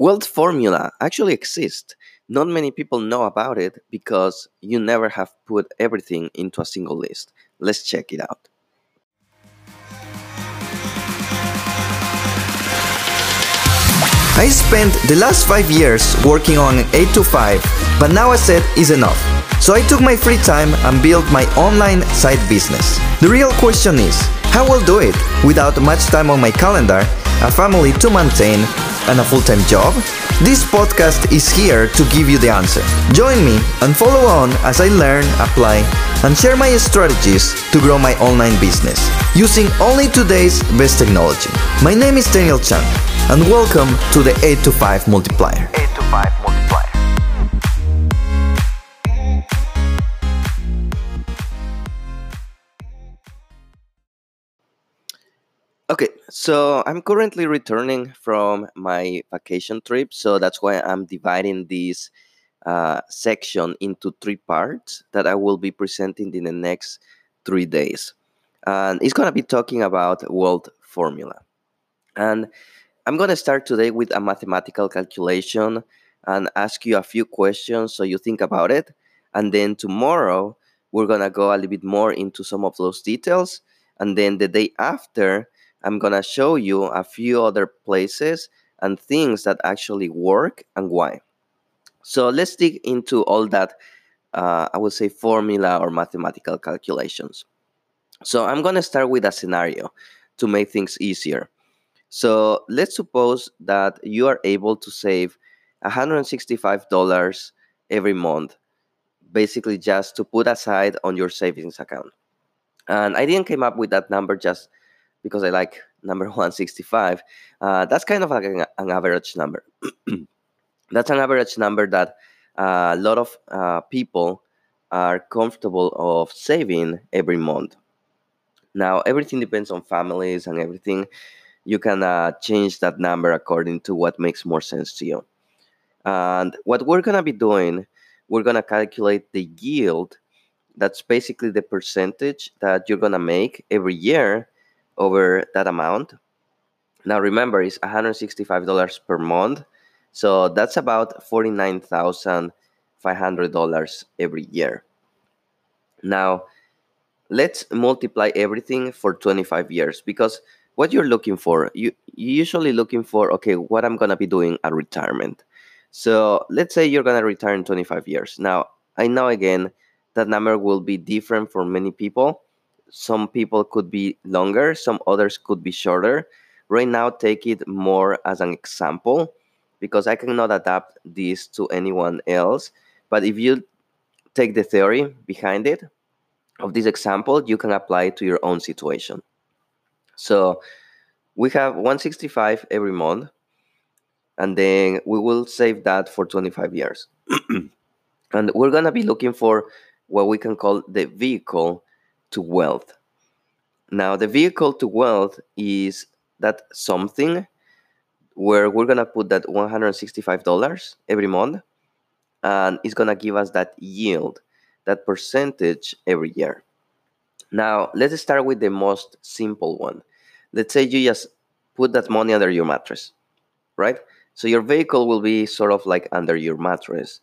Wealth formula actually exists. Not many people know about it because you never have put everything into a single list. Let's check it out. I spent the last five years working on 8 to 5, but now I said is enough. So I took my free time and built my online side business. The real question is how will do it without much time on my calendar, a family to maintain, and a full time job? This podcast is here to give you the answer. Join me and follow on as I learn, apply, and share my strategies to grow my online business using only today's best technology. My name is Daniel Chang, and welcome to the 8 to 5 multiplier. So I'm currently returning from my vacation trip, so that's why I'm dividing this uh, section into three parts that I will be presenting in the next three days. And it's going to be talking about wealth formula. And I'm going to start today with a mathematical calculation and ask you a few questions so you think about it. And then tomorrow, we're going to go a little bit more into some of those details. And then the day after, I'm going to show you a few other places and things that actually work and why. So let's dig into all that, uh, I would say, formula or mathematical calculations. So I'm going to start with a scenario to make things easier. So let's suppose that you are able to save $165 every month, basically just to put aside on your savings account. And I didn't come up with that number just because I like number 165. Uh, that's kind of like an, an average number. that's an average number that uh, a lot of uh, people are comfortable of saving every month. Now, everything depends on families and everything. You can uh, change that number according to what makes more sense to you. And what we're going to be doing, we're going to calculate the yield. That's basically the percentage that you're going to make every year over that amount. Now remember, it's $165 per month. So that's about $49,500 every year. Now, let's multiply everything for 25 years because what you're looking for, you, you're usually looking for, okay, what I'm going to be doing at retirement. So let's say you're going to retire in 25 years. Now, I know again that number will be different for many people some people could be longer, some others could be shorter. Right now, take it more as an example because I cannot adapt this to anyone else. But if you take the theory behind it of this example, you can apply it to your own situation. So we have 165 every month, and then we will save that for 25 years. and we're going to be looking for what we can call the vehicle to wealth. Now, the vehicle to wealth is that something where we're gonna put that $165 every month, and it's gonna give us that yield, that percentage every year. Now, let's start with the most simple one. Let's say you just put that money under your mattress, right? So your vehicle will be sort of like under your mattress.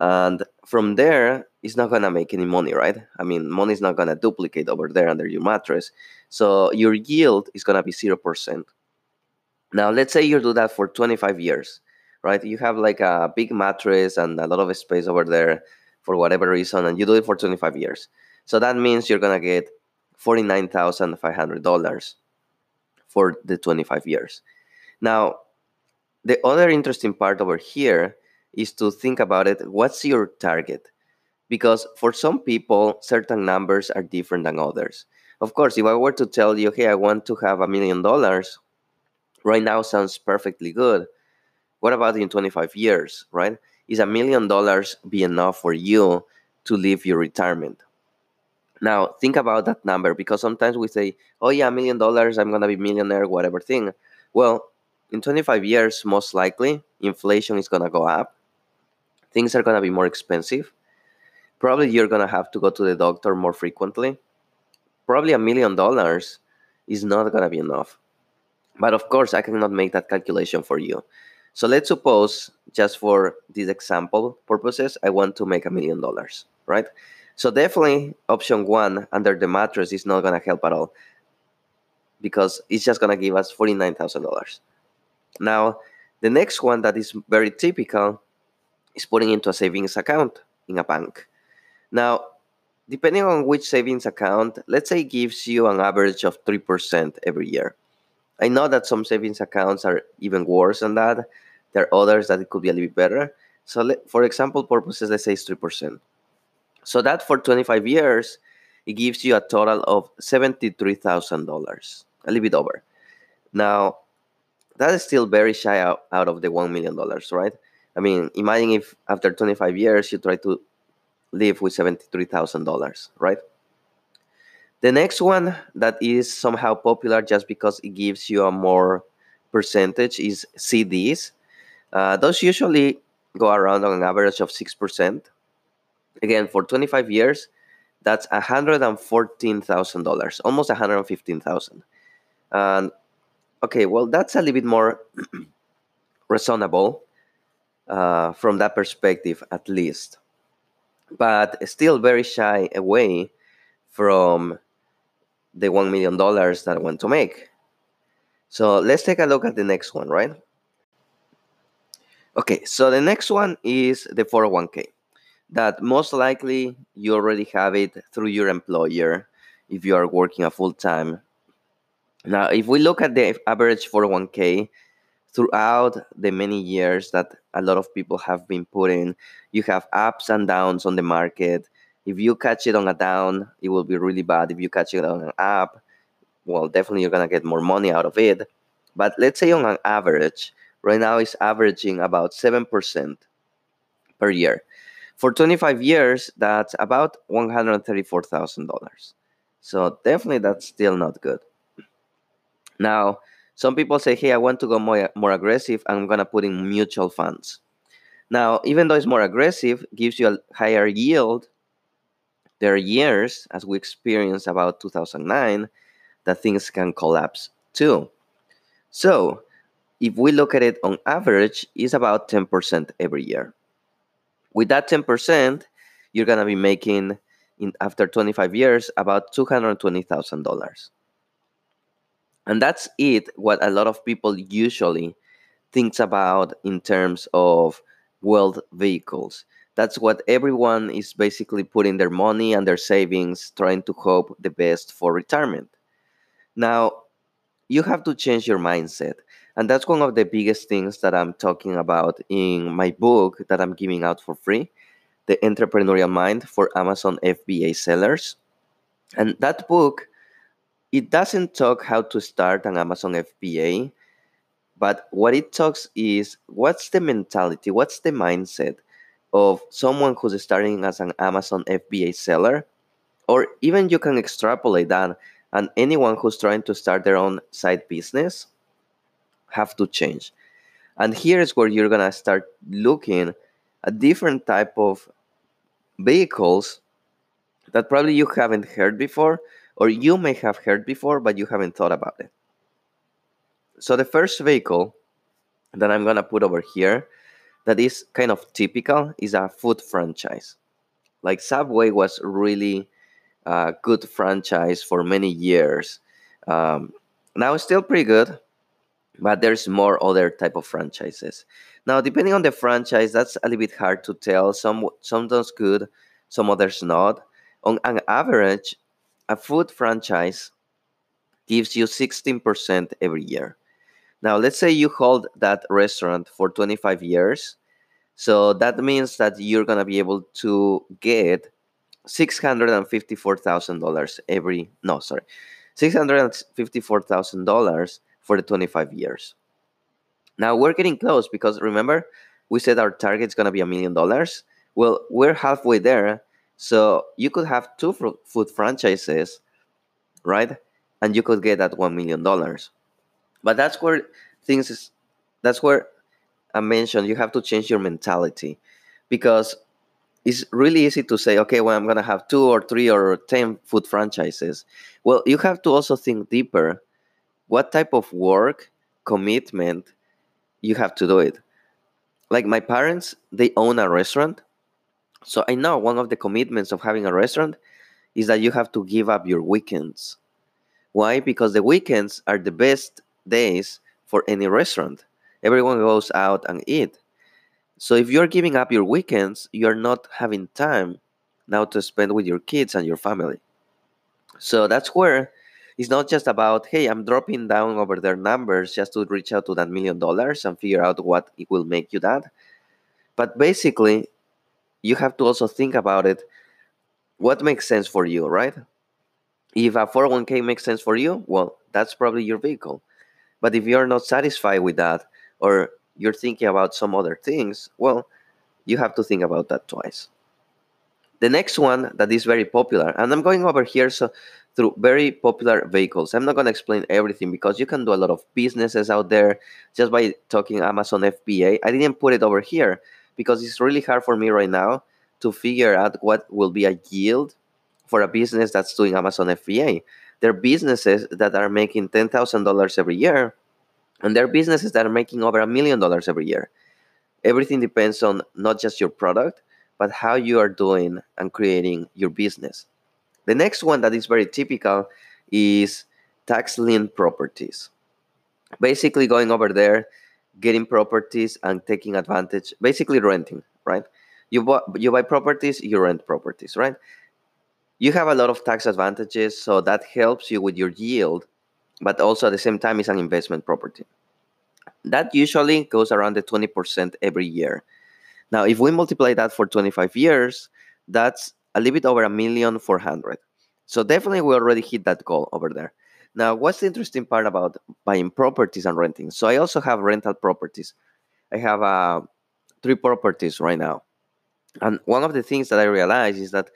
And from there, it's not gonna make any money, right? I mean, money is not gonna duplicate over there under your mattress. So your yield is gonna be zero percent. Now, let's say you do that for 25 years, right? You have like a big mattress and a lot of space over there for whatever reason, and you do it for 25 years. So that means you're gonna get $49,500 for the 25 years. Now, the other interesting part over here is to think about it what's your target? Because for some people, certain numbers are different than others. Of course, if I were to tell you, hey, I want to have a million dollars, right now sounds perfectly good. What about in 25 years, right? Is a million dollars be enough for you to live your retirement? Now, think about that number because sometimes we say, oh, yeah, a million dollars, I'm going to be millionaire, whatever thing. Well, in 25 years, most likely, inflation is going to go up things are going to be more expensive. Probably you're going to have to go to the doctor more frequently. Probably a million dollars is not going to be enough. But of course, I cannot make that calculation for you. So let's suppose, just for this example purposes, I want to make a million dollars, right? So definitely option one under the mattress is not gonna help at all because it's just gonna give us $49,000. Now, the next one that is very typical is putting into a savings account in a bank. Now, depending on which savings account, let's say gives you an average of 3% every year. I know that some savings accounts are even worse than that. There are others that it could be a little bit better. So, let, for example purposes, let's say it's 3%. So that for 25 years, it gives you a total of $73,000, a little bit over. Now, that is still very shy out, out of the $1 million, right? I mean, imagine if after 25 years you try to live with $73,000, right? The next one that is somehow popular just because it gives you a more percentage is CDs. Uh, those usually go around on an average of 6%. Again, for 25 years, that's $114,000, almost $115,000. And okay, well, that's a little bit more reasonable uh, from that perspective, at least. But still very shy away from the $1 million that I want to make. So let's take a look at the next one, right? Okay, so the next one is the 401k. That most likely you already have it through your employer if you are working a full time. Now, if we look at the average 401k throughout the many years that a lot of people have been putting, you have ups and downs on the market if you catch it on a down, it will be really bad. If you catch it on an up, well, definitely you're gonna get more money out of it. But let's say on an average, right now it's averaging about seven percent per year. For 25 years, that's about $134,000. So definitely that's still not good. Now, some people say, hey, I want to go more, more aggressive. I'm going to put in mutual funds. Now, even though it's more aggressive, gives you a higher yield, there are years, as we experienced about 2009, that things can collapse too. So, if we look at it on average, it's about 10% every year. With that 10%, you're gonna be making in after 25 years about $220,000. And that's it what a lot of people usually thinks about in terms of wealth vehicles. That's what everyone is basically putting their money and their savings trying to hope the best for retirement. Now you have to change your mindset and that's one of the biggest things that i'm talking about in my book that i'm giving out for free the entrepreneurial mind for amazon fba sellers. And that book it doesn't talk how to start an amazon fba but what it talks is what's the mentality what's the mindset of someone who's starting as an Amazon FBA seller, or even you can extrapolate that, and anyone who's trying to start their own side business have to change. And here is where you're gonna start looking at different type of vehicles that probably you haven't heard before, or you may have heard before, but you haven't thought about it. So the first vehicle that I'm gonna put over here that is kind of typical is a food franchise. Like Subway was really a good franchise for many years. Um, now it's still pretty good, but there's more other type of franchises. Now, depending on the franchise, that's a little bit hard to tell. Some sometimes good, some others not. On an average, a food franchise gives you 16% every year. Now, let's say you hold that restaurant for 25 years. So that means that you're going to be able to get $654,000 every, no, sorry, $654,000 for the 25 years. Now we're getting close because remember, we said our target is going to be a million dollars. Well, we're halfway there. So you could have two food franchises, right? And you could get that $1 million. But that's where things is that's where I mentioned you have to change your mentality because it's really easy to say, okay, well, I'm gonna have two or three or ten food franchises. Well, you have to also think deeper. What type of work, commitment, you have to do it. Like my parents, they own a restaurant. So I know one of the commitments of having a restaurant is that you have to give up your weekends. Why? Because the weekends are the best days for any restaurant. Everyone goes out and eat. So if you're giving up your weekends, you're not having time now to spend with your kids and your family. So that's where it's not just about, hey, I'm dropping down over their numbers just to reach out to that million dollars and figure out what it will make you that. But basically, you have to also think about it. What makes sense for you, right? If a 401k makes sense for you, well, that's probably your vehicle. But if you're not satisfied with that, or you're thinking about some other things, well, you have to think about that twice. The next one that is very popular, and I'm going over here so through very popular vehicles. I'm not going to explain everything because you can do a lot of businesses out there just by talking Amazon FBA. I didn't put it over here because it's really hard for me right now to figure out what will be a yield for a business that's doing Amazon FBA. There are businesses that are making $10,000 every year, and there are businesses that are making over a million dollars every year. Everything depends on not just your product, but how you are doing and creating your business. The next one that is very typical is tax lien properties. Basically, going over there, getting properties and taking advantage, basically renting, right? You buy, you buy properties, you rent properties, right? You have a lot of tax advantages, so that helps you with your yield, but also at the same time, it's an investment property. That usually goes around the 20% every year. Now, if we multiply that for 25 years, that's a little bit over a million four hundred. So definitely we already hit that goal over there. Now, what's the interesting part about buying properties and renting? So I also have rental properties. I have uh, three properties right now. And one of the things that I realize is that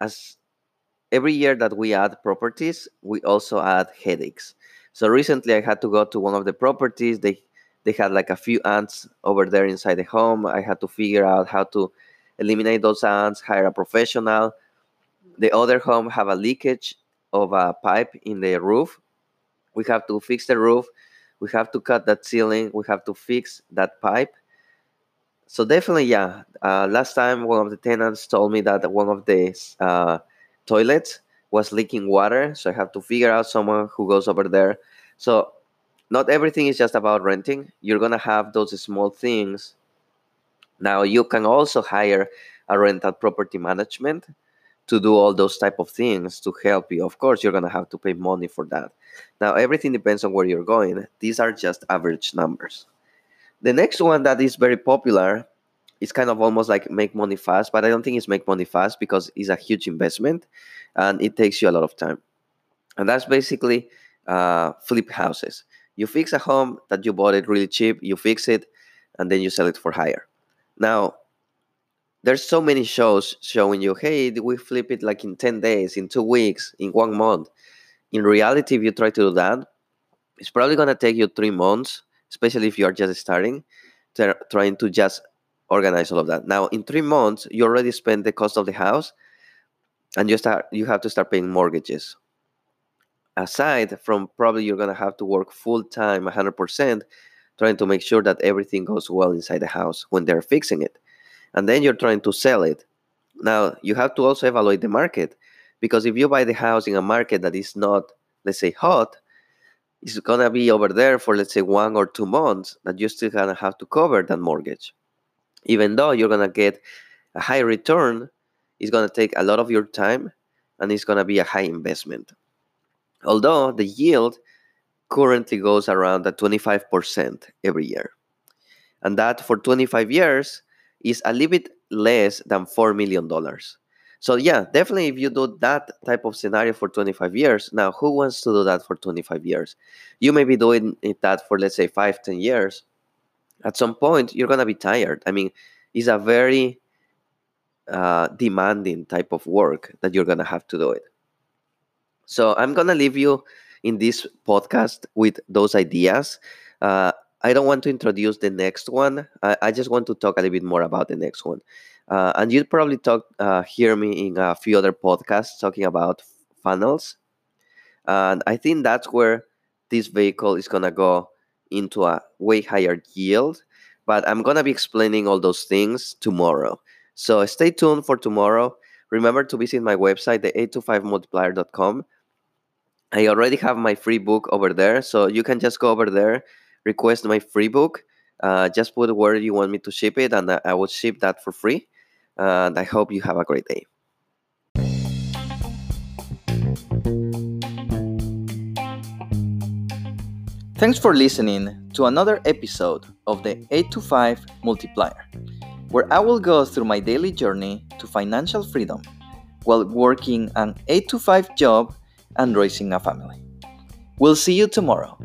as every year that we add properties, we also add headaches. So recently I had to go to one of the properties. They they had like a few ants over there inside the home. I had to figure out how to eliminate those ants, hire a professional. The other home have a leakage of a pipe in the roof. We have to fix the roof. We have to cut that ceiling. We have to fix that pipe. So definitely, yeah. Uh, last time, one of the tenants told me that one of the uh, toilets was leaking water. So I have to figure out someone who goes over there. So not everything is just about renting. You're gonna have those small things now you can also hire a rental property management to do all those type of things to help you. Of course, you're gonna have to pay money for that. Now everything depends on where you're going. These are just average numbers. The next one that is very popular is kind of almost like make money fast, but I don't think it's make money fast because it's a huge investment and it takes you a lot of time. And that's basically uh, flip houses. You fix a home that you bought it really cheap, you fix it, and then you sell it for higher. Now, there's so many shows showing you, hey, we flip it like in 10 days, in two weeks, in one month. In reality, if you try to do that, it's probably going to take you three months, especially if you are just starting, to, trying to just organize all of that. Now, in three months, you already spend the cost of the house, and you start you have to start paying mortgages. Aside from probably you're going to have to work full time, 100%, trying to make sure that everything goes well inside the house when they're fixing it. And then you're trying to sell it. Now, you have to also evaluate the market because if you buy the house in a market that is not, let's say, hot, it's going to be over there for, let's say, one or two months that you're still going to have to cover that mortgage. Even though you're going to get a high return, it's going to take a lot of your time and it's going to be a high investment. Although the yield currently goes around at 25% every year. And that for 25 years is a little bit less than $4 million. So, yeah, definitely if you do that type of scenario for 25 years, now who wants to do that for 25 years? You may be doing that for, let's say, five, 10 years. At some point, you're going to be tired. I mean, it's a very uh, demanding type of work that you're going to have to do it. So, I'm going to leave you in this podcast with those ideas. Uh, I don't want to introduce the next one. I, I, just want to talk a little bit more about the next one. Uh, and you'll probably talk, uh, hear me in a few other podcasts talking about funnels. And I think that's where this vehicle is gonna go into a way higher yield. But I'm going to be explaining all those things tomorrow. So stay tuned for tomorrow. Remember to visit my website, the 8to5multiplier.com. I already have my free book over there. So you can just go over there, request my free book. Uh, just put where you want me to ship it, and I will ship that for free. And I hope you have a great day. Thanks for listening to another episode of the 8 to 5 Multiplier, where I will go through my daily journey to financial freedom while working an 8 to 5 job and raising a family. We'll see you tomorrow.